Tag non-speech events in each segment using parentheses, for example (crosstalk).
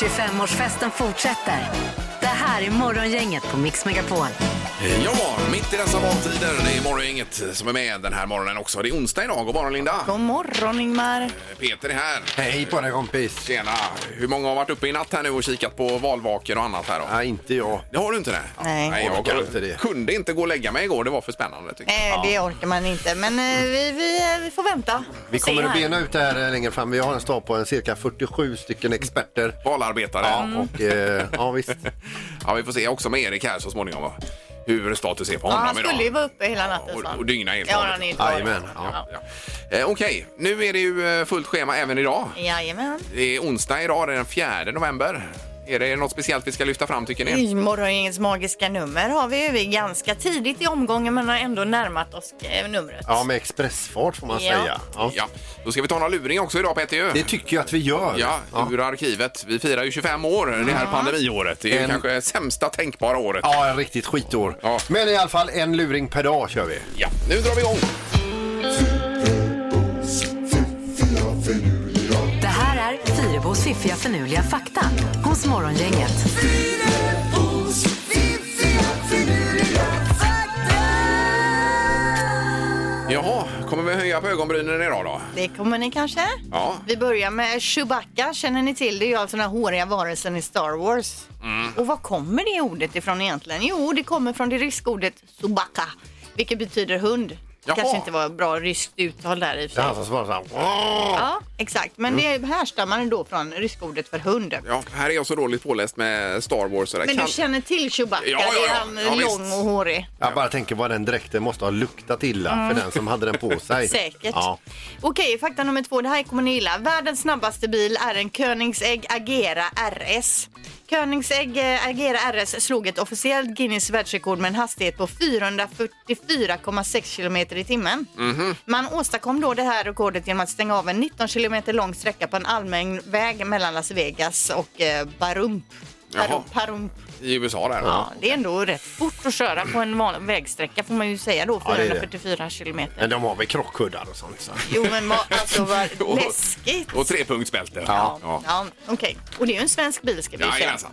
25-årsfesten fortsätter. Det här är Morgongänget på Mix Megapol. Ja, mitt i dessa valtider. Det är morgongänget som är med den här morgonen också. Det är onsdag idag. God morgon Linda. God morgon Ingmar. Peter är här. Hej på dig kompis. Tjena. Hur många har varit uppe i natt här nu och kikat på valvakor och annat här då? Nej, inte jag. Det har du inte det? Nej. jag Orkar inte det. kunde inte gå och lägga mig igår. Det var för spännande tycker jag. Eh, det orkar man inte, men eh, vi, vi, eh, vi får vänta. Vi Se kommer att här. bena ut det här eh, längre fram. Vi har en stab på en cirka 47 stycken experter. Valarbetare. Ja, och eh, ja visst. (laughs) (laughs) Ja, vi får se också med Erik här så småningom hur status är på Ja, honom han idag. skulle ju vara uppe hela natten. och, och dygna helt Ja, vanligt. han är inte Jajamän, ja. Ja. Eh, Okej, nu är det ju eh, fullt schema även idag. Jajamän. Det är onsdag idag, det är den 4 november. Är det något speciellt vi ska lyfta fram tycker ni? Morgongängets magiska nummer har vi ju vi är ganska tidigt i omgången men har ändå närmat oss eh, numret. Ja, med expressfart får man Ja. säga. Ja. Ja, då ska vi ta några luring också idag Peter ju. Det tycker jag att vi gör. Ja, ur arkivet. Vi firar ju 25 år det här pandemiåret. Det är ju En- kanske sämsta tänkbara året. Ja, en riktigt skitår. Ja. Men i alla fall en luring per dag kör vi. Ja, nu drar vi igång. Fiffiga förnuliga fakta hos Morgongänget. Jaha, kommer vi höja på ögonbrynen idag då? Det kommer ni kanske? Ja. Vi börjar med Chewbacca, känner ni till? Det är ju alltså den här håriga varelsen i Star Wars. Mm. Och var kommer det ordet ifrån egentligen? Jo, det kommer från det ryska ordet Chewbacca, vilket betyder hund. Jaha. Kanske inte var bra ryskt uttal där i och Det för är sig. han som svarar så här. Ja, exakt. Men det härstammar då från ryska ordet för hund. Ja, här är jag så dåligt påläst med Star Wars. Så det Men du känner till Chewbacca? Ja, ja, Det är ja. han Ja, lång och hårig. Jag bara tänker vad den dräkten måste ha luktat illa för den som hade den på sig. (laughs) Säkert. Ja. Okej, fakta nummer två. Det här kommer ni gilla. Världens snabbaste bil är en Koenigsegg Agera RS. Koenigsegg eh, Agera RS slog ett officiellt Guinness världsrekord med en hastighet på 444,6 kilometer i timmen. Mhm. Man åstadkom då det här rekordet genom att stänga av en 19 kilometer lång sträcka på en allmän väg mellan Las Vegas och eh, Barump. Jaha. Barump, Barump. I USA där. Ja, det är ändå rätt fort att köra på en vanlig vägsträcka får man ju säga då, Ja, det är det. 444 kilometer. Men de har väl krockkuddar och sånt. Så. Jo men vad, alltså vad (laughs) läskigt. Och trepunktsbälte. Ja, ja. ja okej. Och det är ju en svensk bil ska vi säga. Jajamensan.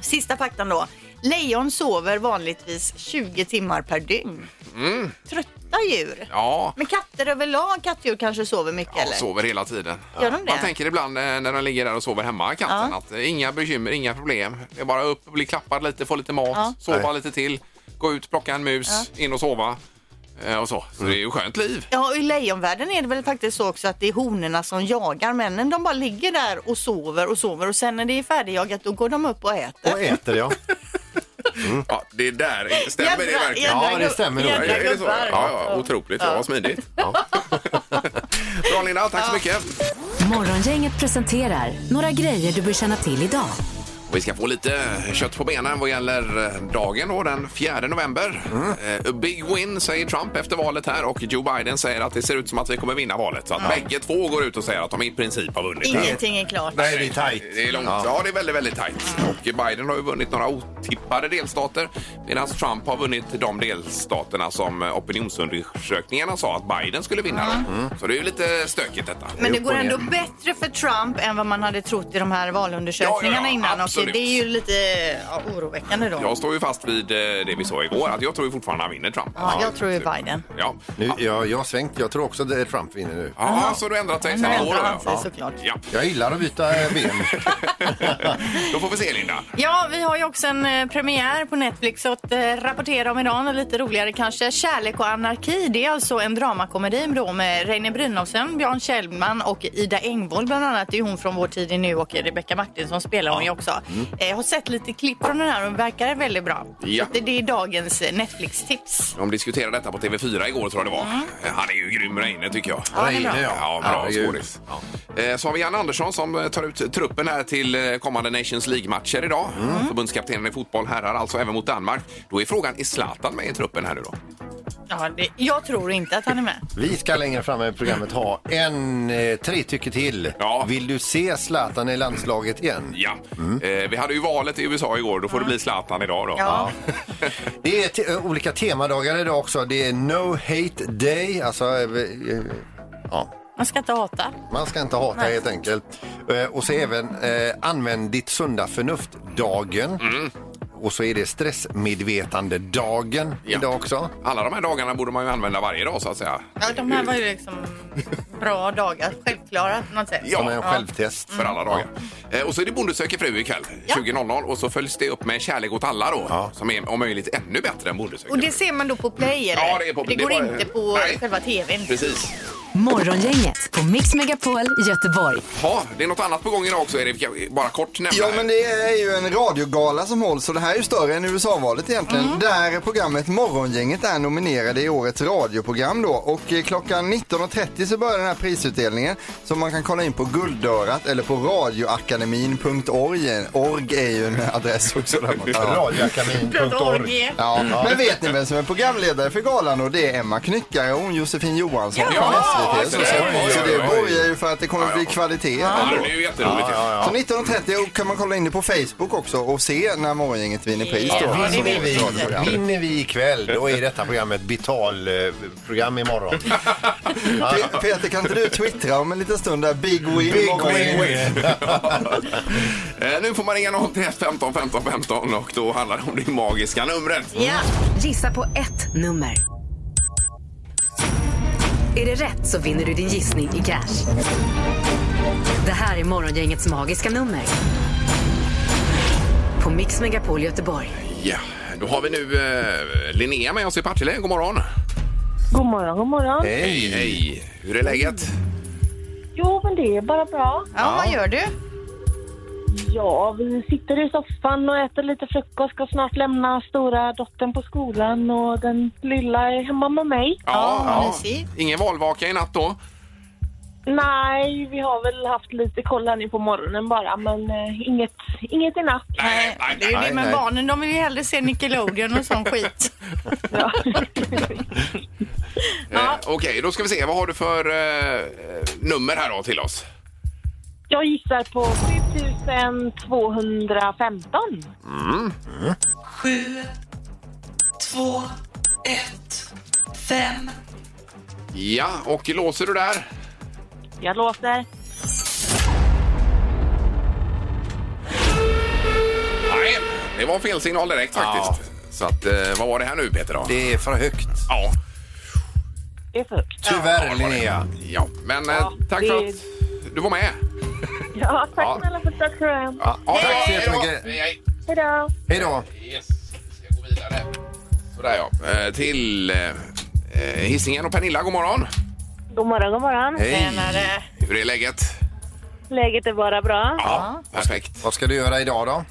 Sista faktan då. Lejon sover vanligtvis 20 timmar per dygn. Trötta djur. Mm. Ja. Men katter överlag, kattdjur kanske sover mycket Ja, eller? sover hela tiden. Gör de det? Man tänker ibland eh, när de ligger där och sover hemma, katten, Ja. att eh, inga bekymmer, inga problem. Det är bara upp, bli klappad lite, få lite mat, Ja. sova Nej. lite till, gå ut, plocka en mus, in och sova. Eh, Och så. så det är ju skönt liv. Ja, och i lejonvärlden är det väl faktiskt så också att det är honorna som jagar männen. De bara ligger där och sover och sover och sen när det är färdigjagat då går de upp och äter. Och äter (laughs) ja. Ja, det där, stämmer det verkligen? jädra Ja, det stämmer nog. jädra Ja, är det så? gubbar. Ja, ja, otroligt. Ja, vad smidigt. Bra Linda, tack så mycket. Morgongänget presenterar några grejer du bör känna till idag. Och Vi ska få lite kött på benen vad gäller eh, dagen då, den 4 november. Eh, a big win säger Trump efter valet här och Joe Biden säger att det ser ut som att vi kommer vinna valet. Så att bägge två går ut och säger att de i princip har vunnit. Ingenting är klart. Nej, det är tajt. Det är långt. Ja. det är väldigt, väldigt tajt. Och Biden har ju vunnit några otippade delstater medan Trump har vunnit de delstaterna som opinionsundersökningarna sa att Biden skulle vinna. Så det är ju lite stökigt detta. Men det går ändå bättre för Trump än vad man hade trott i de här valundersökningarna Ja, ja, ja, innan. Absolut. Och det är ju lite ja, oroväckande då. Jag står ju fast vid eh, det vi sa igår, att jag tror ju fortfarande han vinner Trump. Ja, jag tror ju Biden. Ja. Nu, jag, jag har svängt. Jag tror också att Trump vinner nu. Ja, så har du ändrat dig Nu sen ändrar han sig Ja. såklart. Ja, Jag gillar att byta eh, ben. (laughs) (laughs) då får vi se Linda. Ja, vi har ju också en eh, premiär på Netflix att eh, rapportera om idag. Och lite roligare kanske. Kärlek och anarki. Det är alltså en dramakomedi då med Reine Brynolfsson, Björn Kjellman och Ida Engvall bland annat. Det är hon från Vår tid är nu och Rebecca Martinsson spelar hon ju också. Eh, Jag har sett lite klipp från den här och den verkar väldigt bra. Ja. Så det, är dagens eh, Netflix-tips. De diskuterade detta på TV4 igår tror jag det var. Eh, Han är ju grym Reine tycker jag. Ja. Reine, Ja, bra Herregud. skådis. Eh, Så har vi Jan Andersson som tar ut truppen här till kommande Nations League-matcher idag. Förbundskaptenen i fotboll herrar, alltså även mot Danmark. Då är frågan, är Zlatan med i truppen här nu då? Ja, det, jag tror inte att han är med. Vi ska längre fram i programmet ha en, eh, tre tycker till. Ja. Vill du se Zlatan i landslaget igen? Ja. Eh, Vi hade ju valet i USA igår, då får det bli Zlatan idag då. Ja. (laughs) Det är te- olika temadagar idag också. Det är No Hate Day, alltså... eh, eh, Ja. Man ska inte hata. Man ska inte hata helt enkelt. Eh, Och så även eh, använd ditt sunda förnuft-dagen. Och så är det stressmedvetande-dagen Ja. idag också. Alla de här dagarna borde man ju använda varje dag så att säga. Ja, de här var ju liksom (laughs) bra dagar. Självklart på något sätt. Ja. Som en självtest. För alla dagar. Eh, och så är det Bonde söker fru ikväll, Ja. 20.00 och så följs det upp med Kärlek åt alla då, som är om möjligt ännu bättre än Bonde söker Och det fru. ser man då på Play eller? Ja, det är på- det det går var- inte på Nej. själva TVn. Precis. Morgongänget på Mix Megapol Göteborg. Ja, det är något annat på gång idag också Erik. Bara kort nämna. Ja, men det är ju en radiogala som hålls och det här är ju större än USA-valet egentligen. Mm. Där programmet Morgongänget är nominerade i årets radioprogram då. Och eh, klockan 19.30 så börjar den här prisutdelningen som man kan kolla in på Guldörat eller på radioakademin.org. Org är ju en adress också. Där man kan- (laughs) Radioakademin.org. Ja, men vet ni vem som är programledare för galan då? Det är Emma Knyckare och hon Josefin Johansson Ja, från SVT. Så, det borgar ju för att det kommer att bli kvalitet. Ja, det är ju jätteroligt. Ja, Så 19.30 kan man kolla in det på Facebook också och se när Morgongänget vinner pris då. Ja, vet är vi. ett radioprogram. Vinner vi ikväll, då är detta programmet betalprogram imorgon. (laughs) Pe- Peter, kan inte du twittra om en liten stund där? Big win. Morgongänget. (laughs) Eh, nu får man ringa 031 15 15 15 och då handlar det om det magiska numret. Ja. Gissa på ett nummer. Är det rätt så vinner du din gissning i cash. Det här är Morgongängets magiska nummer. På Mix Megapol Göteborg. Ja, då har vi nu eh, Linnea med oss i Partille. God morgon. God morgon, god morgon. Hej, hej. Hur är läget? Jo, men det är bara bra. ja, vad gör du? Ja, vi sitter i soffan och äter lite frukost. Ska snart lämna stora dottern på skolan och den lilla är hemma med mig. Ja, mysigt. Ingen valvaka i natt då? Nej, vi har väl haft lite koll här nu på morgonen bara, men eh, inget, inget i natt. Nej, nej, Det är ju nej. det med nej. barnen. De vill ju hellre se Nickelodeon och sån skit. (laughs) Ja. (laughs) Eh, Okej, då ska vi se. Vad har du för eh, nummer här då till oss? Jag gissar på 7215. sju, två, ett, fem. Ja, och låser du där? Jag låter. Nej, det var fel signal direkt faktiskt. Så att, eh, vad var det här nu Peter då? Det är för högt. Ja, Det är för högt. Tyvärr Linnea. ja. men eh, Ja, tack det- för att du var med. Ja, tack Ja. snälla för att du är med. Ja, Tack så hej då. jättemycket. Hej, hej. Hej då. Hej då. Yes, vi ska gå vidare. Sådär ja. Eh, till eh, eh, Hisingen och Pernilla, god morgon. God morgon, god morgon. Hej. Tjenare. Hur är läget? Läget är bara bra. Ja, perfekt. Vad ska du göra idag då?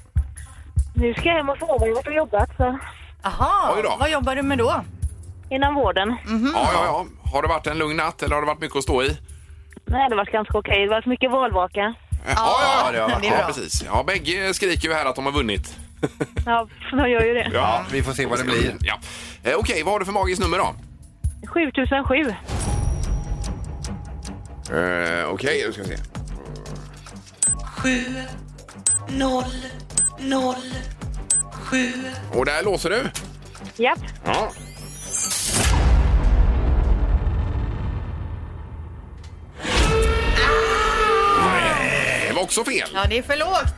Nu ska jag hem och sova. Jag har varit och jobbat så. Oj då. vad jobbar du med då? inom vården. Ja, ja, ja. Har det varit en lugn natt eller har det varit mycket att stå i? Nej, det var ganska okej. Det var mycket valvaka. Ja, ja, det har varit ja, bra. precis. Ja, bägge skriker ju här att de har vunnit. Ja, de gör ju det. Ja, vi får se vad det blir. Ja. Eh, Okej, vad har du för magiskt nummer då? 7007. Eh, Okej, då ska vi se. Sju, noll, noll, sju. Och där låser du? Japp. Ja. Också fel. Ja, det är för lågt.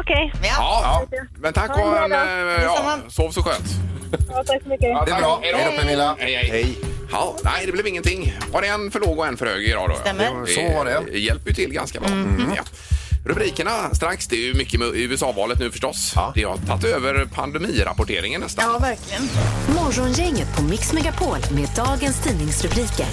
Okej. Ja. Ja, men tack Ha en och bra en, dag. eh, ja, Detsamma. sov så skönt. Ja, tack så mycket. Ja, Det är bra. Hej då. Hej då Pernilla. Hej, hej. Ja, nej, det blev ingenting. Var det en för låg och en för hög idag då? Stämmer. Så var det. Det hjälper ju till ganska bra. Ja. Rubrikerna strax, det är ju mycket med USA-valet nu förstås. Ja. Det har tagit över pandemirapporteringen nästan. Ja, verkligen. Morgongänget på Mix Megapol med dagens tidningsrubriker.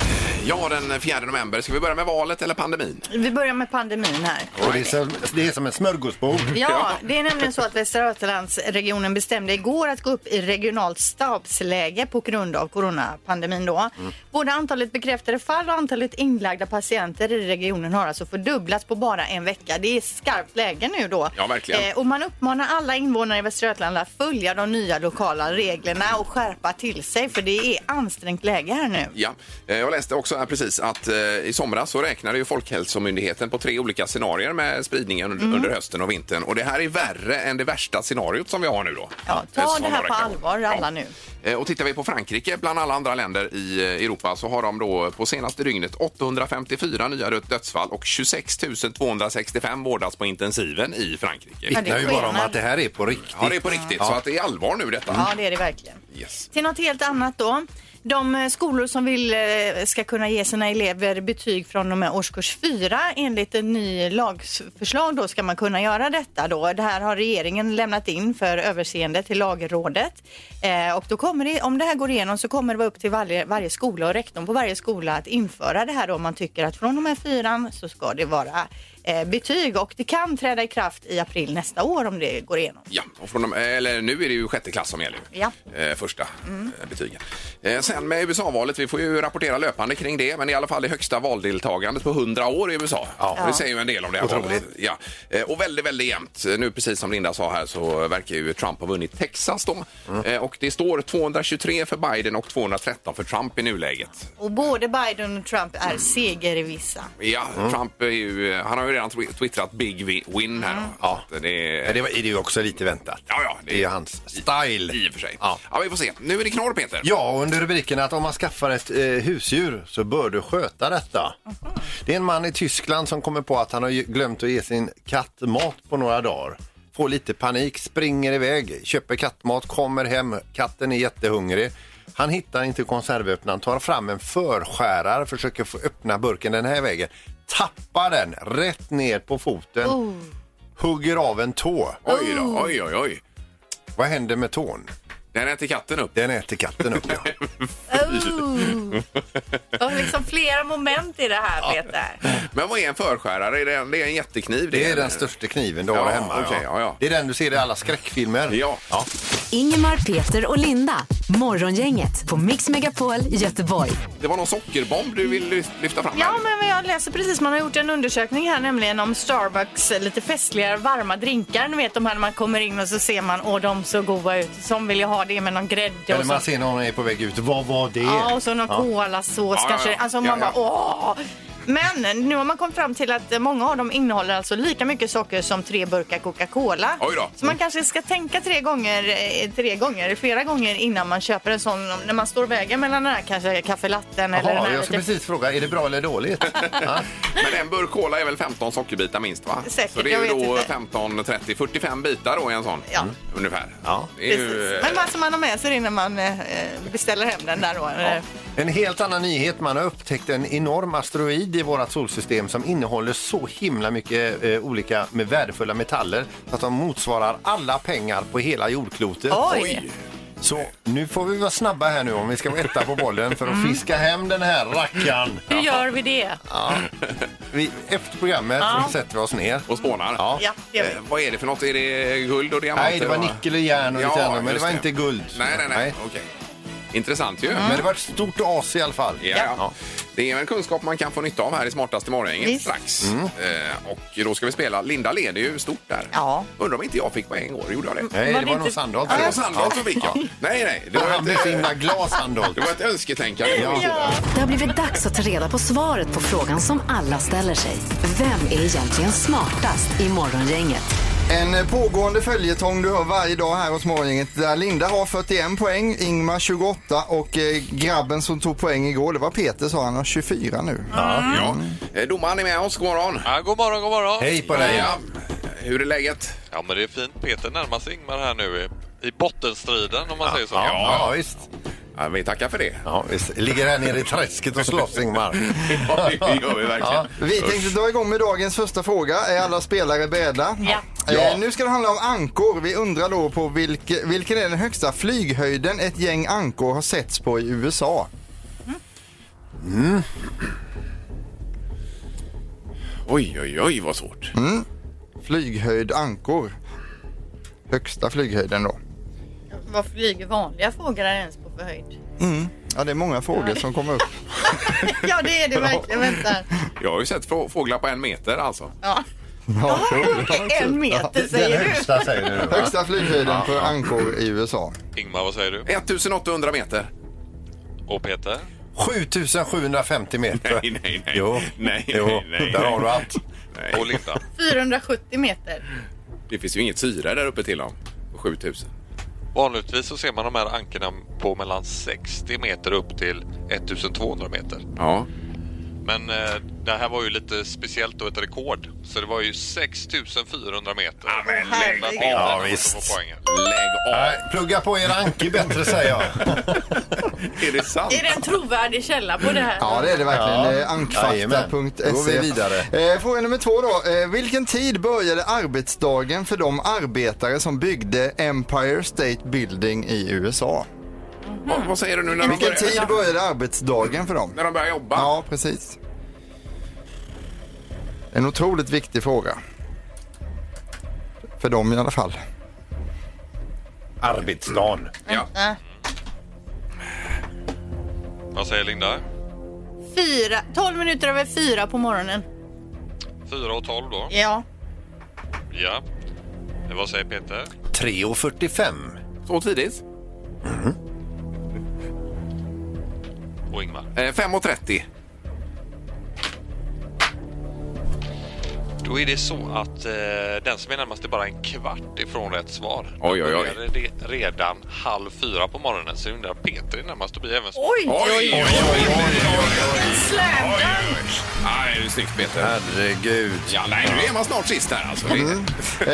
Ja, den 4 november. Ska vi börja med valet eller pandemin? Vi börjar med pandemin här. Och det, är som, det är som en smörgåsbord. Ja, det är nämligen så att Västra Götalandsregionen bestämde igår att gå upp i regionalt stabsläge på grund av coronapandemin då. Både antalet bekräftade fall och antalet inlagda patienter i regionen har alltså fördubblats på bara en vecka. Det är skarpt läge nu då. Ja, verkligen. Eh, och man uppmanar alla invånare i Västra Götaland att följa de nya lokala reglerna och skärpa till sig för det är ansträngt läge här nu. Ja, eh, jag läste också här precis att eh, i somras så räknade ju Folkhälsomyndigheten på tre olika scenarier med spridningen under, Mm. under hösten och vintern. Och det här är värre än det värsta scenariot som vi har nu då. Ja, Eh, ta som det här på allvar Ja. alla nu. Eh, Och tittar vi på Frankrike, bland alla andra länder i eh, Europa, så har de då på senaste dygnet 854 nya död- dödsfall och 26 265 vårdas på intensiven i Frankrike. det vittnar ju bara om skenar. att det här är på riktigt. Ja, det är på riktigt. Så att det är allvar nu detta. Ja, det är det verkligen. Yes. Till något helt annat då. De eh, skolor som vill, eh, ska kunna ge sina elever betyg från och med årskurs 4 enligt en ny lagförslag då ska man kunna göra detta då. Det här har regeringen lämnat in för överseende till lagrådet. Eh, och då kommer det, om det här går igenom så kommer det vara upp till varje, varje skola och rektorn på varje skola att införa det här då om man tycker att från och med fyran så ska det vara eh, betyg och det kan träda i kraft i april nästa år om det går igenom. Ja, och från de, eller nu är det ju sjätte klass som gäller. ju. Ja. Eh, första eh, betygen. Eh, sen med USA-valet, vi får ju rapportera löpande kring det, men i alla fall det högsta valdeltagandet på 100 år i USA. Ja. Det säger ju en del om det här valet. Ja. Eh, och väldigt, väldigt jämnt. Nu precis som Linda sa här så verkar ju Trump ha vunnit Texas då. Eh, och det står 223 för Biden och 213 för Trump i nuläget. Och både Biden och Trump är segervissa. Ja, Trump är ju, han har ju redan twi- twittrat big win här. Ja. Det är, det var- är det ju också lite väntat. ja, ja, Det är hans style. I och för sig. Ja. Ja. vi får se. Nu är det knorr, Peter. Ja, och under rubriken att om man skaffar ett eh, husdjur så bör du sköta detta. Det är en man i Tyskland som kommer på att han har ju glömt att ge sin katt mat på några dagar. Får lite panik, springer iväg, köper kattmat, kommer hem, katten är jättehungrig. Han hittar inte konservöppnaren, tar fram en förskärare, försöker få öppna burken den här vägen. Tappar den rätt ner på foten, hugger av en tå. Oj då, oj, oj, oj. Vad händer med tån? Den äter katten upp. Den äter katten upp, ja. (laughs) Oh. (laughs) Det var liksom flera moment i det här, Peter. Men vad är en förskärare? Är det, en- det är en jättekniv? Det är en- den största kniven du har Ja, hemma. okej, ja, ja. Det är den du ser i alla skräckfilmer. Ja. Ingemar, Peter och Linda. Morgongänget på Mix Megapol Göteborg. Det var någon sockerbomb du vill lyf- lyfta fram? Ja, här. men jag läser precis. Man har gjort en undersökning här nämligen om Starbucks eh, lite festligare varma drinkar. Ni vet de här när man kommer in och så ser man, åh de så goda ut. Som vill jag ha det med någon grädde Eller och så. man ser någon är på väg ut. Vad var det? Ja, och så någon kolasås kanske. Alltså man bara åh! Men nu har man kommit fram till att många av dem innehåller alltså lika mycket socker som tre burkar Coca-Cola. Oj då. Så man kanske ska tänka tre gånger, eh, tre gånger, flera gånger innan man köper en sån. När man står och väger mellan den här kanske kaffelatten eller den Jaha, här jag ska lite precis fråga, är det bra eller dåligt? (laughs) ja. Men en burk cola är väl 15 sockerbitar minst va? Säkert, Så det är jag ju vet då inte. 15, 30, 45 bitar då i en sån. Ja. Ungefär. Ja. Det är ju, Precis. Men vad som man har med sig det när man eh, beställer hem den där då. eller? En helt annan nyhet. Man har upptäckt en enorm asteroid i vårt solsystem som innehåller så himla mycket eh, olika med värdefulla metaller så att de motsvarar alla pengar på hela jordklotet. Oj! Så nu får vi vara snabba här nu om vi ska vara etta på bollen för att fiska hem den här rackaren. Hur gör vi det? Vi, efter programmet Ja. sätter vi oss ner. och spånar. Ja. Ja, det gör vi. Eh, vad är det för något? Är det guld och diamanter? Nej, det var va? nickel och järn och lite Ja, annat, men det just var inte guld. Nej, nej, nej. Okej. Intressant ju. Men det var ett stort as i alla fall. Ja, ja. Det är en kunskap man kan få nytta av här i Smartaste morgongänget Visst. strax. Eh, och då ska vi spela. Linda leder ju stort där. Ja. Undrar om inte jag fick poäng igår. Gjorde jag det? Nej, Var det det var nog inte- Sandholt. Ja, det var Sandholt som fick jag. Nej, nej. Det var, Han blev så ett, himla glad Sandholt. det var ett önsketänkande. Ja. Det har blivit dags att ta reda på svaret på frågan som alla ställer sig. Vem är egentligen smartast i Morgongänget? En pågående följetong du hör varje dag här hos Morgongänget där Linda har 41 poäng, Ingmar 28 och eh, grabben som tog poäng igår, det var Peter så han har 24 nu. Ja. Eh, Domaren är med oss. God morgon. Ja, god morgon, god morgon. Hej på dig. Ja. Hur är läget? Ja, men det är fint. Peter närmar sig Ingmar här nu i, i bottenstriden om man säger så. Ja, ja, visst. Ja, vi tackar för det. Ja, visst. Ligger här nere i träsket och slåss Ingmar. (laughs) Ja, det gör vi verkligen. Vi tänkte dra igång med dagens första fråga. Är alla spelare beredda? Ja. Eh, nu ska det handla om ankor. Vi undrar då på vilke, vilken är den högsta flyghöjden ett gäng ankor har setts på i USA? Oj, oj, oj, vad svårt. Flyghöjd ankor. Högsta flyghöjden då. Vad flyger vanliga fåglar ens på för höjd? Ja, det är många frågor som kommer upp. (laughs) ja, det är det verkligen. Vänta. Jag har ju sett fåglar på en meter alltså. Ja. En meter Den säger du. högsta säger du. va? Högsta flyghöjden på Ankor i USA. Ingmar, vad säger du? 1800 meter. Och Peter? 7750 meter. Nej, nej, nej. Jo, Nej, jo. nej, nej. där har du allt. Nej. Och Linda? 470 meter. Det finns ju inget syre där uppe till dem. På 7000. Vanligtvis så ser man de här ankorna på mellan 60 meter upp till 1200 meter. Ja. Men eh, det här var ju lite speciellt och ett rekord. Så det var ju 6400 meter. Ja, men lägg av! av, visst. Lägg av. Plugga på er anki bättre säger jag. (laughs) Är det sant? Är det en trovärdig källa på det här? Ja, det är det verkligen. Ja. Ja. Ankfakta.se. Då går vi vidare. Eh, fråga nummer två då. Eh, vilken tid började arbetsdagen för de arbetare som byggde Empire State Building i USA? Vad, vad säger du nu när de, Vilken börjar, tid började arbetsdagen för dem? när de börjar jobba? Ja, precis. En otroligt viktig fråga. För dem i alla fall. Arbetsdagen. Ja. Äh. Vad säger Linda? Fyra, 12 minuter över fyra på morgonen. 4 och 12 då? Ja. Ja. Eh, Vad säger Peter? 3.45. Så tidigt? Eh, och Ingmar? 5.30. Då är det så att eh, den som är närmast är bara en kvart ifrån rätt svar. Oj, oj, oj. Då är det redan halv fyra på morgonen så undrar Peter är närmast och blir även så. Oj, oj, oj. oj, oj. Slam dunk. Nej, det är snyggt Peter. Herregud. Ja, nej, nu är man snart sist här alltså. Det-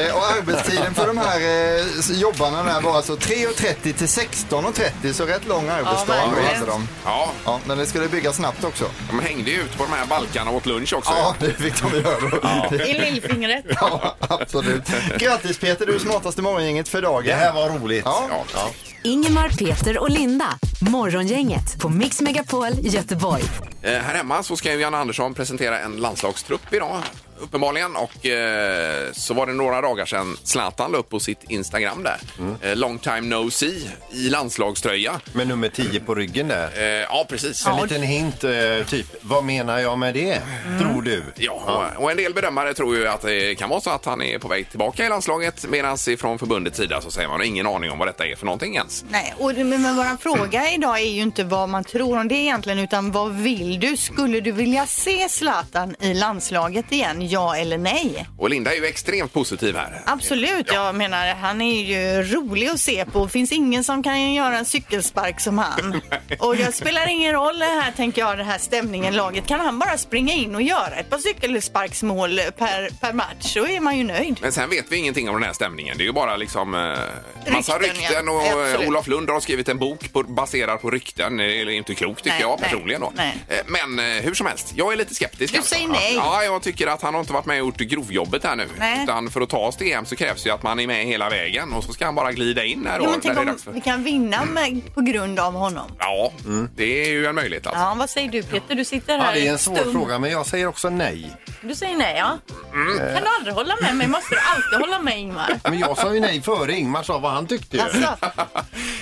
Eh, och arbetstiden för de här eh, jobbarna där var alltså 3.30 till 16.30 så rätt lång arbetsdag verkligen. då hade de. Ja, Ja, men det skulle byggas snabbt också. de hängde ju ut på de här balkarna och åt lunch också. Ja, det fick de göra. I lillfingret. (laughs) Ja, absolut. Grattis Peter, du är smartaste morgongänget för dagen. Det här var roligt. Ja. Ja. Ingemar, Peter och Linda. Morgongänget på Mix Megapol Göteborg. Eh, här hemma så ska ju Jan Andersson presentera en landslagstrupp idag, uppenbarligen. Och eh, så var det några dagar sedan Zlatan la upp på sitt Instagram där. Eh, long time no see i landslagströja. Med nummer 10 på ryggen där. Eh, ja, precis. En liten hint, eh, typ, vad menar jag med det? Tror du? Ja, och- och en del bedömare tror ju att det kan vara så att han är på väg tillbaka i landslaget medan ifrån förbundets sida så säger man ingen aning om vad detta är för någonting ens. Nej, och, men, men vår fråga idag är ju inte vad man tror om det egentligen utan vad vill du? Skulle du vilja se Zlatan i landslaget igen, ja eller nej? Och Linda är ju extremt positiv här. Absolut, jag menar han är ju rolig att se på. finns ingen som kan göra en cykelspark som han. (laughs) Och det spelar ingen roll det här, tänker jag, den här stämningen laget. Kan han bara springa in och göra ett par cykelsparksmål per, per match så är man ju nöjd. Men sen vet vi ingenting om den här stämningen. Det är ju bara liksom eh, massa Rykten, rykten och eh, Absolut. Olof Lund har skrivit en bok på, baserad på rykten. Det är inte klokt tycker Nej, jag nej, personligen då. nej. Eh, Men eh, hur som helst, jag är lite skeptisk. Du alltså. säger nej. Ja, jag tycker att han har inte varit med och gjort grovjobbet här nu. Nej. Utan för att ta oss till EM så krävs ju att man är med hela vägen och så ska han bara glida in här då. Jo, men tänk om vi kan vinna med, på grund av honom. Ja, det är ju en möjlighet alltså. Ja, vad säger du Peter? Du sitter Ja, här det är en svår stum. fråga, men jag säger också nej. Du säger nej, ja. Mm. Kan du aldrig hålla med mig? Måste du alltid hålla med Ingmar? Men jag sa ju nej före Ingmar sa vad han tyckte. ju. Alltså, (laughs)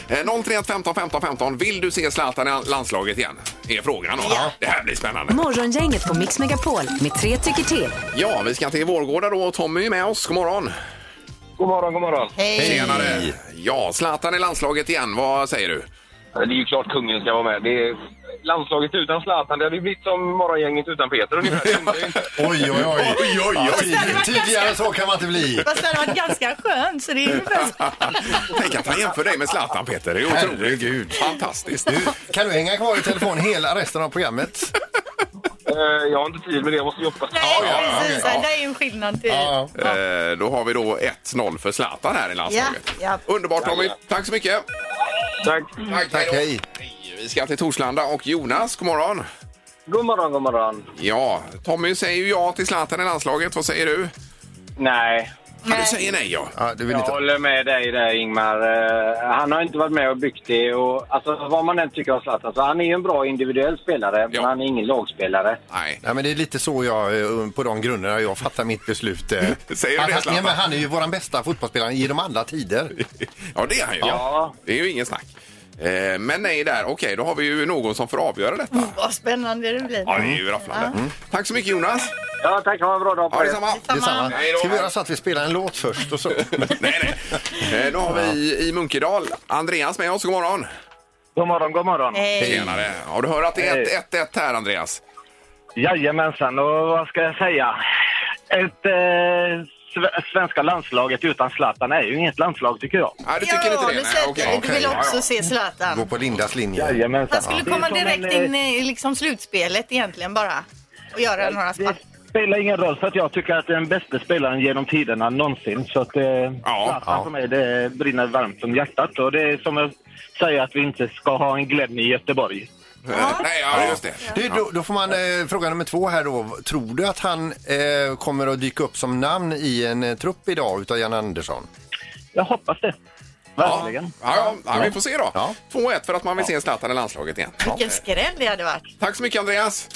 Eh, 031 15 15 15. Vill du se Zlatan i landslaget igen? Är frågan då. Ja. Det här blir spännande. Morgongänget på Mix Megapol med tre tycker till. Ja, vi ska till Vårgårda då. Tommy är med oss. God morgon. God morgon, god morgon. hej. Tjenare! Ja, Zlatan i landslaget igen. Vad säger du? Det är ju klart kungen ska vara med. Det är landslaget utan Zlatan, det hade ju blivit som morgongänget utan Peter ungefär. (laughs) Oj, oj, oj. Oj, oj, Ja, oj. Tydligare så kan man inte bli. Fast det hade varit ganska skönt, så det är ungefär. (laughs) Tänk att han jämför dig med Zlatan, Peter. Det är otroligt. Herregud. Fantastiskt. Du, kan du hänga kvar i telefon hela resten av programmet? Eh, Jag har inte tid med det, jag måste jobba. Nej, ja, precis. okej, ja. Det är ju en skillnad till... Ja. Eh, då har vi då 1-0 för Zlatan här i landslaget. Ja, Underbart Tommy. Tack så mycket. Tack. Tack, Tack, då. hej. Vi ska till Torslanda och Jonas, god morgon. God morgon, god morgon. Ja, Tommy säger ju ja till Zlatan i landslaget. Vad säger du? Nej, Ja, du säger nej ja. Ja, du vill jag inte... håller med dig där Ingmar. Eh, Han har inte varit med och byggt det. Och, alltså, vad man än tycker om Zlatan, så han är ju en bra individuell spelare, Ja. men han är ingen lagspelare. Nej. Nej, men det är lite så jag, eh, på de grunderna jag fattar mitt beslut. eh. (laughs) Säger du Att det, han, Zlatan? men han är ju vår bästa fotbollsspelare genom alla tider. Ja, det är han ju. Ja. Det är ju ingen snack. Eh, men nej där, okej, då har vi ju någon som får avgöra detta. (laughs) Vad spännande det blir. Ja, det är ju rafflande. Tack så mycket Jonas. Ja, tack. Ha en bra dag på Ja, er. detsamma. Detsamma. Hej då. Ska vi göra så att vi spelar en låt först och så? (laughs) Nej, nej. (laughs) Eh, Då har vi i Munkedal Andreas med oss. God morgon. God morgon, god morgon. Hej. Tjenare. Ja, du hör att det är 1-1 här, Andreas. Jajamensan, och vad ska jag säga? Ett eh, svenska landslaget utan Zlatan är ju inget landslag tycker jag. Nej, du tycker inte det? du, Nej, sätter, okej. du vill Ja, också ja. se Zlatan. Gå på Lindas linje. Jajamensan. Han skulle Det är komma som en, direkt eh, in i liksom slutspelet egentligen bara. Och göra några Det spark. spelar ingen roll för att jag tycker att det är den bästa spelaren genom tiderna någonsin. Så att eh, Ja, Zlatan ja. för mig det brinner varmt om hjärtat. Och det är som jag säger att vi inte ska ha en Glenn i Göteborg. (laughs) Nej, ja, just det. Du, då, då får man eh, fråga nummer två här då. Tror du att han eh, kommer att dyka upp som namn i en eh, trupp idag utav Jan Andersson? Jag hoppas det. Verkligen. Ja, ja, ja, vi får se då. Ja. 2-1 för att man vill se Zlatan i landslaget igen. Vilken skräll det hade varit. Tack så mycket, Andreas.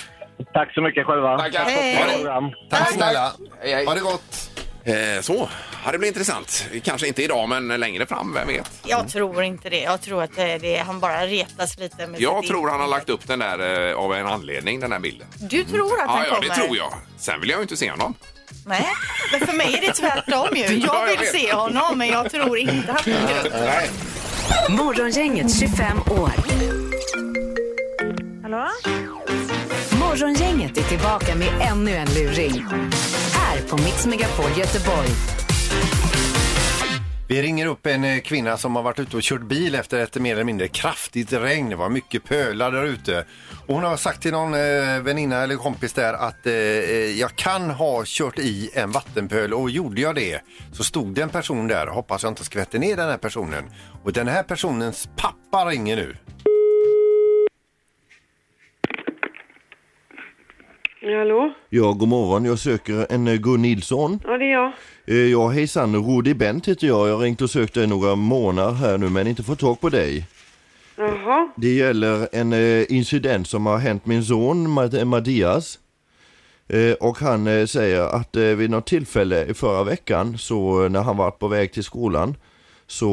Tack så mycket själva. Tackar. Hej. Ha det. Program. Tack snälla. Hej, hej. Ha det gott. Eh, så, ja, det blir intressant. Kanske inte idag, men längre fram, vem vet? Jag tror inte det. Jag tror att det, det, han bara retas lite med Jag tror han har lagt upp den där eh, av en anledning, den där bilden. Du tror att Ja, han ja, kommer? det tror jag. Sen vill jag ju inte se honom. Nej, men för mig är det tvärtom ju. (laughs) Ja, Jag vill se honom, men jag tror inte han dyker upp. Morgongänget 25 år. Hallå? Morgongänget är tillbaka med ännu en luring. Här på Mix Megapol Göteborg. Vi ringer upp en eh, kvinna som har varit ute och kört bil efter ett mer eller mindre kraftigt regn. Det var mycket pölar där ute. Och hon har sagt till någon eh, väninna eller kompis där att eh, eh jag kan ha kört i en vattenpöl och gjorde jag det så stod det en person där. Hoppas jag inte skvätter ner den här personen. Och den här personens pappa ringer nu. Hallå? Ja, god morgon. Jag söker en eh, Gun Nilsson. Ja, det är jag. Eh, Ja, hejsan. Rudi Bent heter jag. Jag har ringt och sökt dig några månader här nu men inte fått tag på dig. Jaha. Det gäller en eh, incident som har hänt min son Mat- Mattias. Och han säger att vid något tillfälle i förra veckan så när han var på väg till skolan så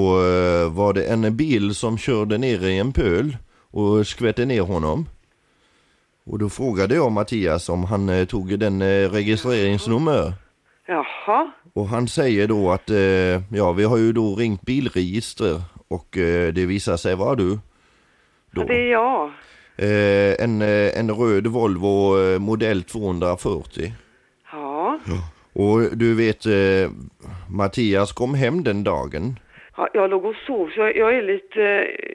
var det en bil som körde ner i en pöl och skvätte ner honom. Och då frågade jag Mattias om han eh, tog den eh, registreringsnummer. Jaha. Och han säger då att, eh, ja vi har ju då ringt bilregister och eh, det visar sig vara du. Då. Ja, det är jag. Eh, en, eh, en röd Volvo eh, modell 240. Ja. Och du vet, eh, Mattias kom hem den dagen. Ja jag låg och sov så jag, jag är lite...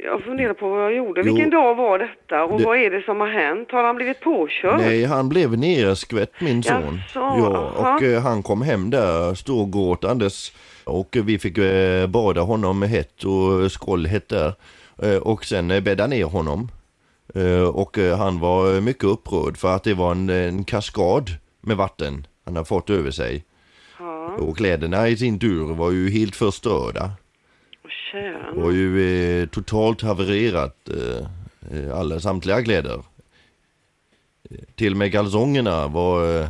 Jag funderar på vad jag gjorde. Jo. Vilken dag var detta och Det- vad är det som har hänt? Har han blivit påkörd? Nej, han blev nerskvätt min son. Jaså, ja, aha. och eh, han kom hem där storgråtandes. Och vi fick eh, bada honom med hett och skållhett där. Eh, och sen eh, bädda ner honom. Eh, och eh, han var eh, mycket upprörd för att det var en, en kaskad med vatten han har fått över sig. Ja. Och kläderna i sin tur var ju helt förstörda. Kära var ju eh, totalt havererat eh, eh, alla samtliga kläder. Eh, Till och med kalsongerna var, eh,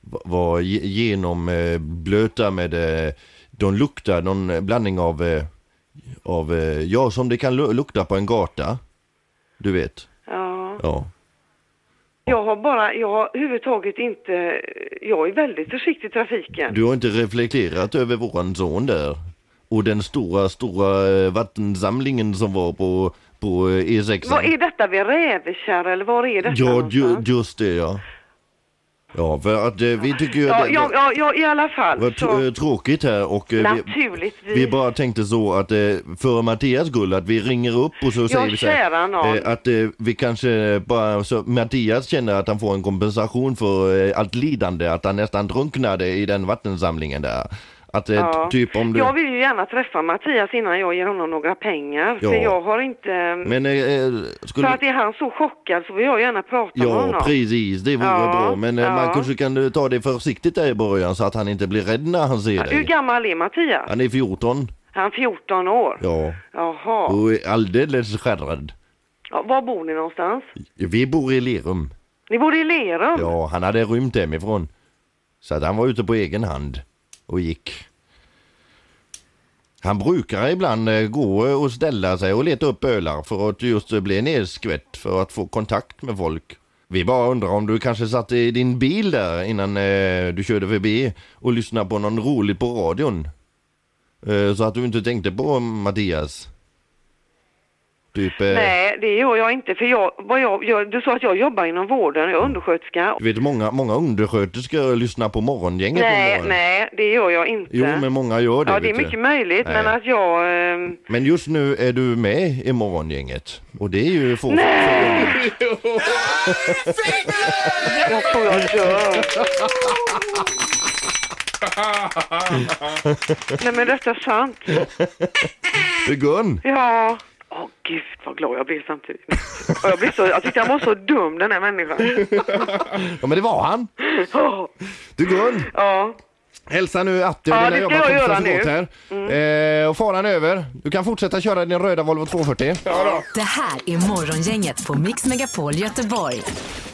var- var ge- genomblöta med, de luktar någon blandning av, av ja som det kan lu- lukta på en gata. Du vet. Ja. Ja. Jag har bara, jag har överhuvudtaget inte, jag är väldigt försiktig i trafiken. Du har inte reflekterat över våran son där. Och den stora, stora eh, vattensamlingen som var på, på eh, E6. Vad är detta vid Rävekärr eller var är detta Ja, ju, just det ja. Ja, för att eh, vi tycker ju Ja, det ja, ja, ja, i alla fall. var Så, tr- tråkigt här och eh, vi, naturligtvis. vi bara tänkte så att eh, för Mattias skull att vi ringer upp och så säger vi så här, att vi kanske bara så Mattias känner att han får en kompensation för allt lidande att han nästan drunknade i den vattensamlingen där. Att eh, Ja. typ om du... Jag vill ju gärna träffa Mattias innan jag ger honom några pengar. Ja. För jag har inte... Men eh, eh, För skulle... att är han så chockad så vill jag gärna prata med Ja, honom. precis. Det vore Ja, bra. Men eh, man ja. kanske kan ta det försiktigt där i början så att han inte blir rädd när han ser Hur dig. gammal är Mattias? Han är 14. Han är 14 år. Ja. Jaha. Och är alldeles skärrad. Ja, var bor ni någonstans? Vi bor i Lerum. Ni bor i Lerum? Ja, han hade rymt hemifrån. Så att han var ute på egen hand och gick. Han brukar ibland eh, gå eh, och ställa sig och leta upp ölar för att just eh, bli nedskvätt för att få kontakt med folk. Vi bara undrar om du kanske satt i din bil där innan du körde förbi och lyssnade på någon roligt på radion. Så att du inte tänkte på Mattias. Typ, eh, Nej, det gör jag inte. För jag, vad jag, jag, du sa att jag jobbar inom vården, jag är undersköterska. du vet många, många undersköterskor lyssnar på morgongänget på Nej, nej, det gör jag inte. Jo, men många gör det. ja, det är vet du. mycket möjligt, Nej. men att jag... ehm, Men just nu är du med i morgongänget. Och det är ju få Nej! (laughs) jag tror jag dör. (laughs) Nej, men detta är sant. (laughs) Du Gun, Ja. Åh gud vad glad jag blev samtidigt. Och jag, blev så, jag tyckte han var så dum den här människan. ja men det var han. (laughs) Du Gun, Ja. Hälsa nu Atte Ja, och det dina ska jag jobbarkompisar göra så nu. gott här. Eh, och faran är över. Du kan fortsätta köra din röda Volvo 240. Det här är Morgongänget på Mix Megapol Göteborg.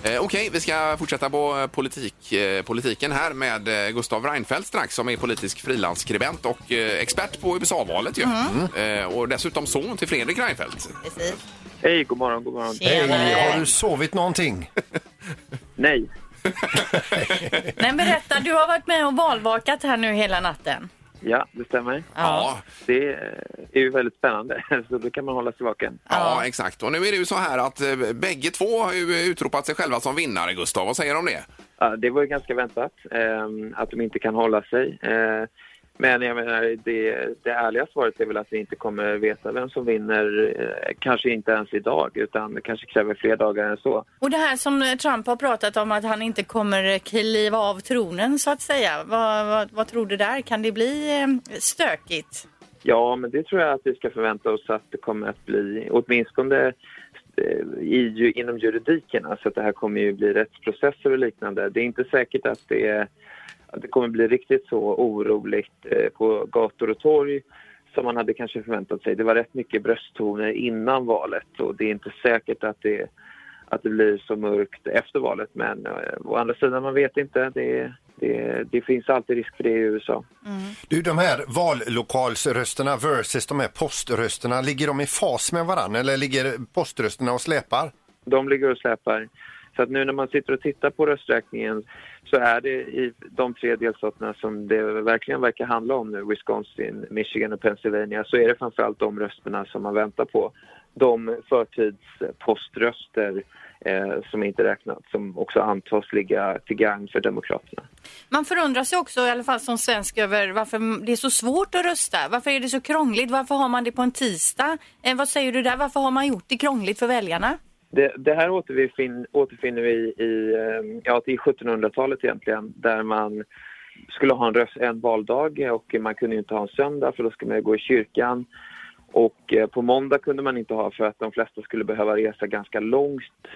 Eh, Okej, vi ska fortsätta på eh, politik, eh, politiken här med eh, Gustav Reinfeldt strax som är politisk frilansskribent och eh, expert på USA-valet ju. Mm. Eh, och dessutom son till Fredrik Reinfeldt. Precis. Hej, god morgon, god morgon. Hej, har du sovit någonting? (laughs) Nej. (laughs) Nej, berätta, du har varit med och valvakat här nu hela natten. Ja, det stämmer. Ja. Det är ju väldigt spännande, (laughs) så då kan man hålla sig vaken. Ja, exakt. Och nu är det ju så här att eh, bägge två har ju utropat sig själva som vinnare, Gustav. Vad säger du om det? Ja, det var ju ganska väntat ehm, att de inte kan hålla sig. Eh, men jag menar, det, det ärliga svaret är väl att vi inte kommer veta vem som vinner, eh, kanske inte ens idag, utan det kanske kräver fler dagar än så. Och det här som Trump har pratat om att han inte kommer kliva av tronen så att säga. Vad, vad, vad tror du där? Kan det bli eh, stökigt? Ja, men det tror jag att vi ska förvänta oss att det kommer att bli, åtminstone eh, i, inom juridiken, alltså att det här kommer ju bli rättsprocesser och liknande. Det är inte säkert att det, att det kommer bli riktigt så oroligt eh, på gator och torg som man hade kanske förväntat sig. Det var rätt mycket brösttoner innan valet och det är inte säkert att det, att det blir så mörkt efter valet. Men eh, å andra sidan, man vet inte. Det, det, det finns alltid risk för det i USA. Du, de här vallokalsrösterna versus de här poströsterna, ligger de i fas med varandra eller ligger poströsterna och släpar? de ligger och släpar. Så att nu när man sitter och tittar på rösträkningen så är det i de tre delstaterna som det verkligen verkar handla om nu, Wisconsin, Michigan och Pennsylvania, så är det framförallt de rösterna som man väntar på. De förtidspoströster eh, som inte räknats, som också antas ligga till gagn för Demokraterna. Man förundrar sig också, i alla fall som svensk, över varför det är så svårt att rösta. Varför är det så krångligt? Varför har man det på en tisdag? Eh, vad säger du där? Varför har man gjort det krångligt för väljarna? Det, det här återfin, återfinner vi i, ehm, ja, i 1700-talet egentligen, där man skulle ha en, röst, en valdag och man kunde inte ha en söndag för då skulle man gå i kyrkan. Och eh, på måndag kunde man inte ha för att de flesta skulle behöva resa ganska långt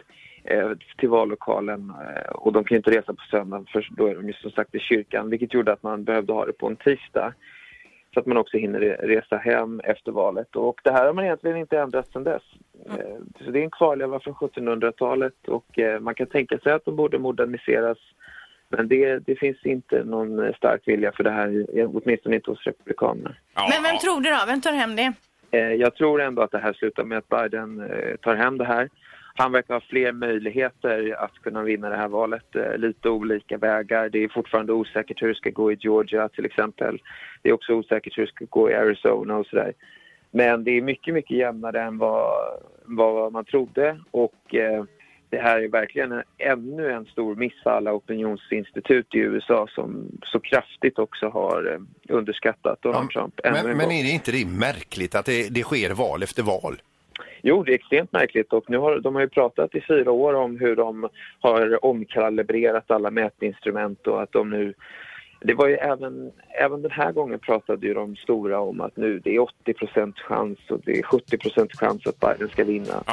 eh, till vallokalen eh, och de kan ju inte resa på söndagen för då är de ju som sagt i kyrkan vilket gjorde att man behövde ha det på en tisdag så att man också hinner re- resa hem efter valet. Och det här har man egentligen inte ändrat sedan dess. Eh, Så det är en kvarleva från 1700-talet och eh, man kan tänka sig att de borde moderniseras. Men det, det finns inte någon eh, stark vilja för det här, åtminstone inte hos Republikanerna. Men vem tror du då? Vem tar hem det? Jag tror ändå att det här slutar med att Biden tar hem det här. Han verkar ha fler möjligheter att kunna vinna det här valet. eh, Lite olika vägar. Det är fortfarande osäkert hur det ska gå i Georgia till exempel. Det är också osäkert hur det ska gå i Arizona och sådär. Men det är mycket, mycket jämnare än vad, vad man trodde och eh, det här är verkligen en, ännu en stor miss för alla opinionsinstitut i USA som så kraftigt också har eh, underskattat Donald Trump. ännu Men, en men är det inte det märkligt att det, det sker val efter val? Jo, det är extremt märkligt och nu har de har ju pratat i fyra år om hur de har omkalibrerat alla mätinstrument och att de nu det var ju även, även den här gången pratade ju de stora om att nu det är 80 chans och det är 70 chans att Biden ska vinna.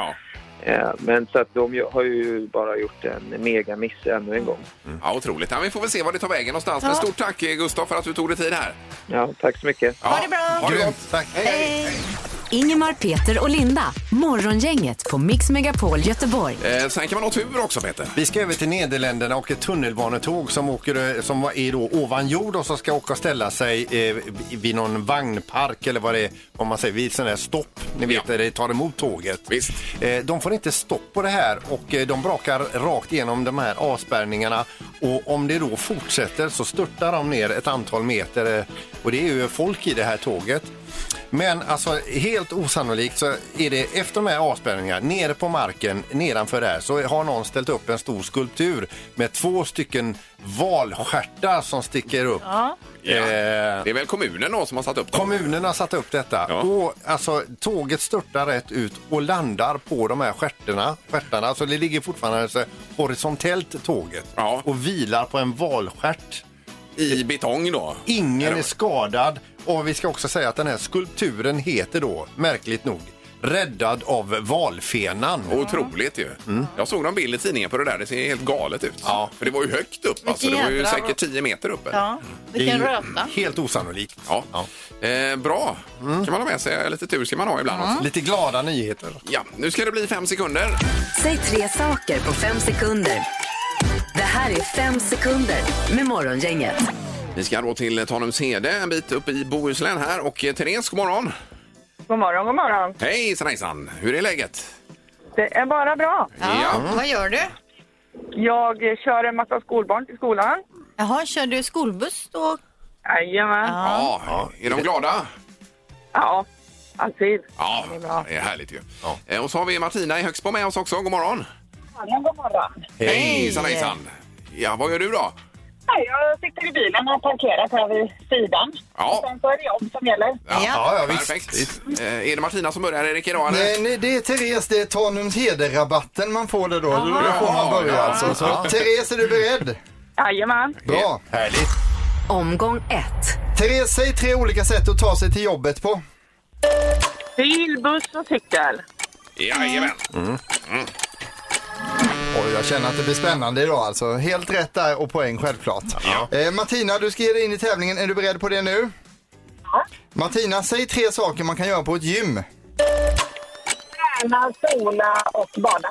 Eh, Men så att de har ju bara gjort en megamiss ännu en gång. Ja, otroligt. Ja, vi får väl se var det tar vägen någonstans. Men Ja. stort tack eh, Gustav för att du tog dig tid här. Ja, tack så mycket. Ha det bra! Ha det gott! Tack. Hej, hej. Ingemar, Peter och Linda. Morgongänget på Mix Megapol Göteborg. Eh, sen kan man ha tur också Peter. Vi ska över till Nederländerna och ett tunnelbanetåg som, åker, eh, som är då ovan jord och som ska åka och ställa sig eh, vid någon vagnpark eller vad det är, om man säger, vid sån här stopp. Ni vet, där det tar emot tåget. Visst. Eh, de får inte stopp på det här och eh, de brakar rakt igenom de här avspärrningarna och om det då fortsätter så störtar de ner ett antal meter eh, och det är ju folk i det här tåget. Men alltså helt osannolikt så är det efter de här avspärrningarna nere på marken nedanför där så har någon ställt upp en stor skulptur med två stycken valstjärtar som sticker upp. Ja. Eh, Det är väl kommunen då som har satt upp dem? Kommunen har satt upp detta. Ja. Och, alltså, tåget störtar rätt ut och landar på de här stjärtarna. stjärtarna. Alltså, det ligger fortfarande så horisontellt tåget Ja. och vilar på en valstjärt. I betong då? Ingen är skadad och vi ska också säga att den här skulpturen heter då, märkligt nog, Räddad av valfenan. Otroligt ju. Jag såg någon bild i tidningen på det där. Det ser helt galet ut. Ja. För det var ju högt upp. Alltså. Det var ju jädra- säkert 10 meter upp. eller? Ja, Det är vilken ju röta. Helt osannolikt. Ja. Eh, bra. kan man ha med sig. Lite tur ska man ha ibland också. Lite glada nyheter. Ja, nu ska det bli fem sekunder. Säg tre saker på fem sekunder. Det här är fem sekunder med Morgongänget. Vi ska då till Tanumshede, en bit upp i Bohuslän här. Och eh, Therese, god morgon. God morgon, god morgon. Hej hejsan. Hur är läget? Det är bara bra. Ja. Vad gör du? Jag eh, kör en massa skolbarn till skolan. Jaha, kör du skolbuss då? Jajamän. Ja. Är de glada? Ja, alltid. Ja, Det är bra. det är härligt ju. Eh, Och så har vi Martina i Högsbo med oss också. God morgon. Ja, god morgon. Hej hejsan hejsan. Ja, vad gör du då? Nej, jag sitter i bilen och har parkerat här vid sidan. Ja. Sen så är det jobb som gäller. Ja, Ja. ja, visst. Perfekt. Eh, Är det Martina som börjar, Erik, idag? eller? Nej, nej, det är Therese, det är Tanums heder-rabatten man får det då. Då får man börja ja, alltså. Så. Therese, är du beredd? Jajamän. Bra. Härligt. Omgång ett. Therese, säg tre olika sätt att ta sig till jobbet på. Bil, buss och cykel. Jajamän. Oj, jag känner att det blir spännande idag alltså. Helt rätt där och poäng självklart. Eh, Martina, du ska ge dig in i tävlingen. Är du beredd på det nu? Ja. Martina, säg tre saker man kan göra på ett gym. Träna, sola och bada.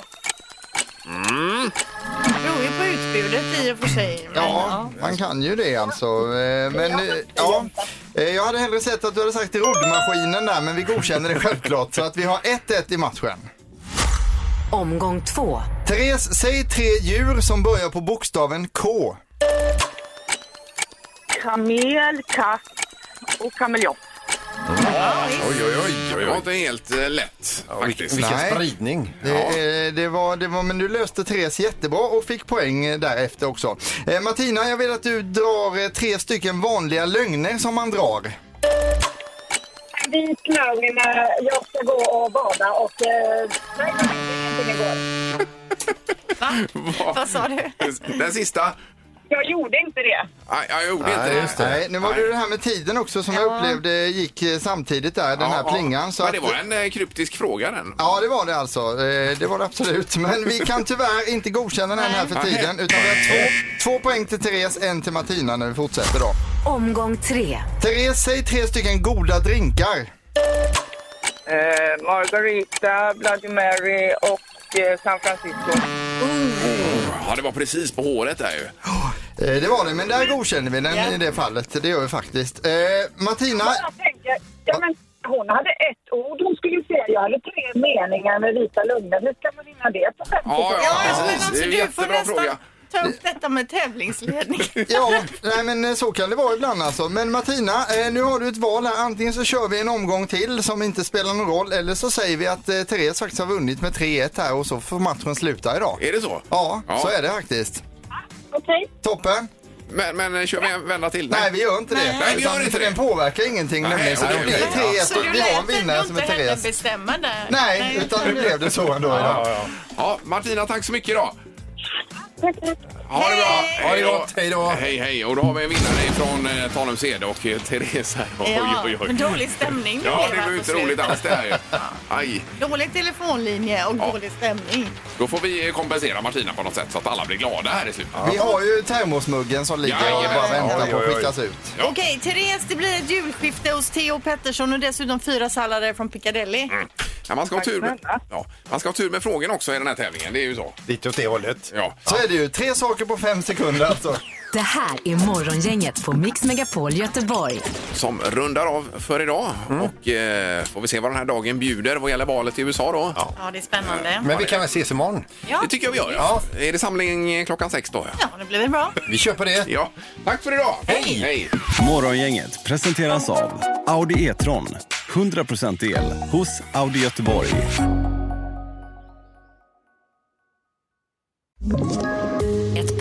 Det beror ju på utbudet i och för sig. men Ja, man kan ju det alltså. Eh, Men eh, ja, Eh, jag hade hellre sett att du hade sagt roddmaskinen där, men vi godkänner det självklart. Så att vi har 1-1 i matchen. Omgång två. Therese, säg tre djur som börjar på bokstaven K. Kamel, katt och kameleont. Oj, oj, oj. Det var inte helt eh, lätt faktiskt. Vilken Nej. spridning. Det, eh, det, var, det var, men du löste Therese jättebra och fick poäng eh, därefter också. Eh, Martina, jag vill att du drar eh, tre stycken vanliga lögner som man drar. Vit lögn när jag ska gå och bada och... Eh, nej, ingenting igår. (laughs) Vad- Vad sa du? (laughs) Den sista? Jag gjorde inte det. Nej, jag gjorde inte Nej, det. just det. Nej, nu var det det här med tiden också som jag upplevde gick eh, samtidigt där, den här Ja, plingan. Så Men det att- var en eh, kryptisk fråga den. Ja, det var det alltså. Eh, Det var det absolut. Men vi kan tyvärr inte godkänna den här för tiden. Utan vi har två, två poäng till Therese, en till Martina när vi fortsätter då. Omgång tre. Therese, säg tre stycken goda drinkar. Eh, Margarita, Bloody Mary och eh, San Francisco. Ja, det var precis på håret där ju. Eh, Det var det, men där godkänner vi den i det fallet. Det gör vi faktiskt. Eh, Martina, Jag tänker, ja, men hon hade ett ord hon skulle säga. Jag hade tre meningar med vita lögner. Hur ska man vinna det på 50 Ja, ja, Ja, men precis. alltså, Det är en du får jättebra nästan fråga. Ta upp detta med tävlingsledning. (laughs) ja, nej men eh, så kan det vara ibland alltså. Men Martina, eh, nu har du ett val här. Antingen så kör vi en omgång till som inte spelar någon roll eller så säger vi att eh, Therese faktiskt har vunnit med 3-1 här och så får matchen sluta idag. Är det så? Ja, Ja. så är det faktiskt. Okej. Toppen. Men, men kör vi en vända till? Nej, vi gör inte det. Nej, vi gör inte det. Den påverkar ingenting Nej, nämligen. Så det blir okej. 3-1 Så och du vi har en lät vinnare som är inte henne Therese. bestämma där? Nej, utan nu blev det så ändå idag. Ja, Martina, tack så mycket idag. Tack, tack. Ha det bra! Ha det gott, hej då. Hej, hej. Och då har vi en vinnare från eh, Tanums Ede och eh, Therese här. Oj, Ja, oj, oj. men dålig stämning. Ja, blev det var ju på inte roligt alls det här ju. Aj. Dålig telefonlinje och Ja. dålig stämning. Då får vi kompensera Martina på något sätt så att alla blir glada här i slutet. Vi har ju termosmuggen som ligger och Jajamän. bara väntar Oj, på oj, att oj. skickas ut. Ja. Okej, Therese, det blir ett julskifte hos Theo Pettersson och dessutom fyra sallader från Piccadilly. Ja, man, ska ha tur med, ja, man ska ha tur med frågorna också i den här tävlingen. Det är ju så. Lite åt det hållet. Ja. Så är det ju. Tre saker på fem sekunder alltså. (laughs) Det här är Morgongänget på Mix Megapol Göteborg. Som rundar av för idag. Och eh, får vi se vad den här dagen bjuder vad gäller valet i USA då. Ja, det är spännande. Men vi kan väl ses imorgon? Ja, Det tycker jag vi gör. Ja. Är det samling klockan sex då? Ja. ja det blir väl bra. (laughs) Vi kör på det. ja. Tack för idag. Hej. Hej. Morgongänget presenteras av Audi E-tron. 100% el hos Audi Göteborg.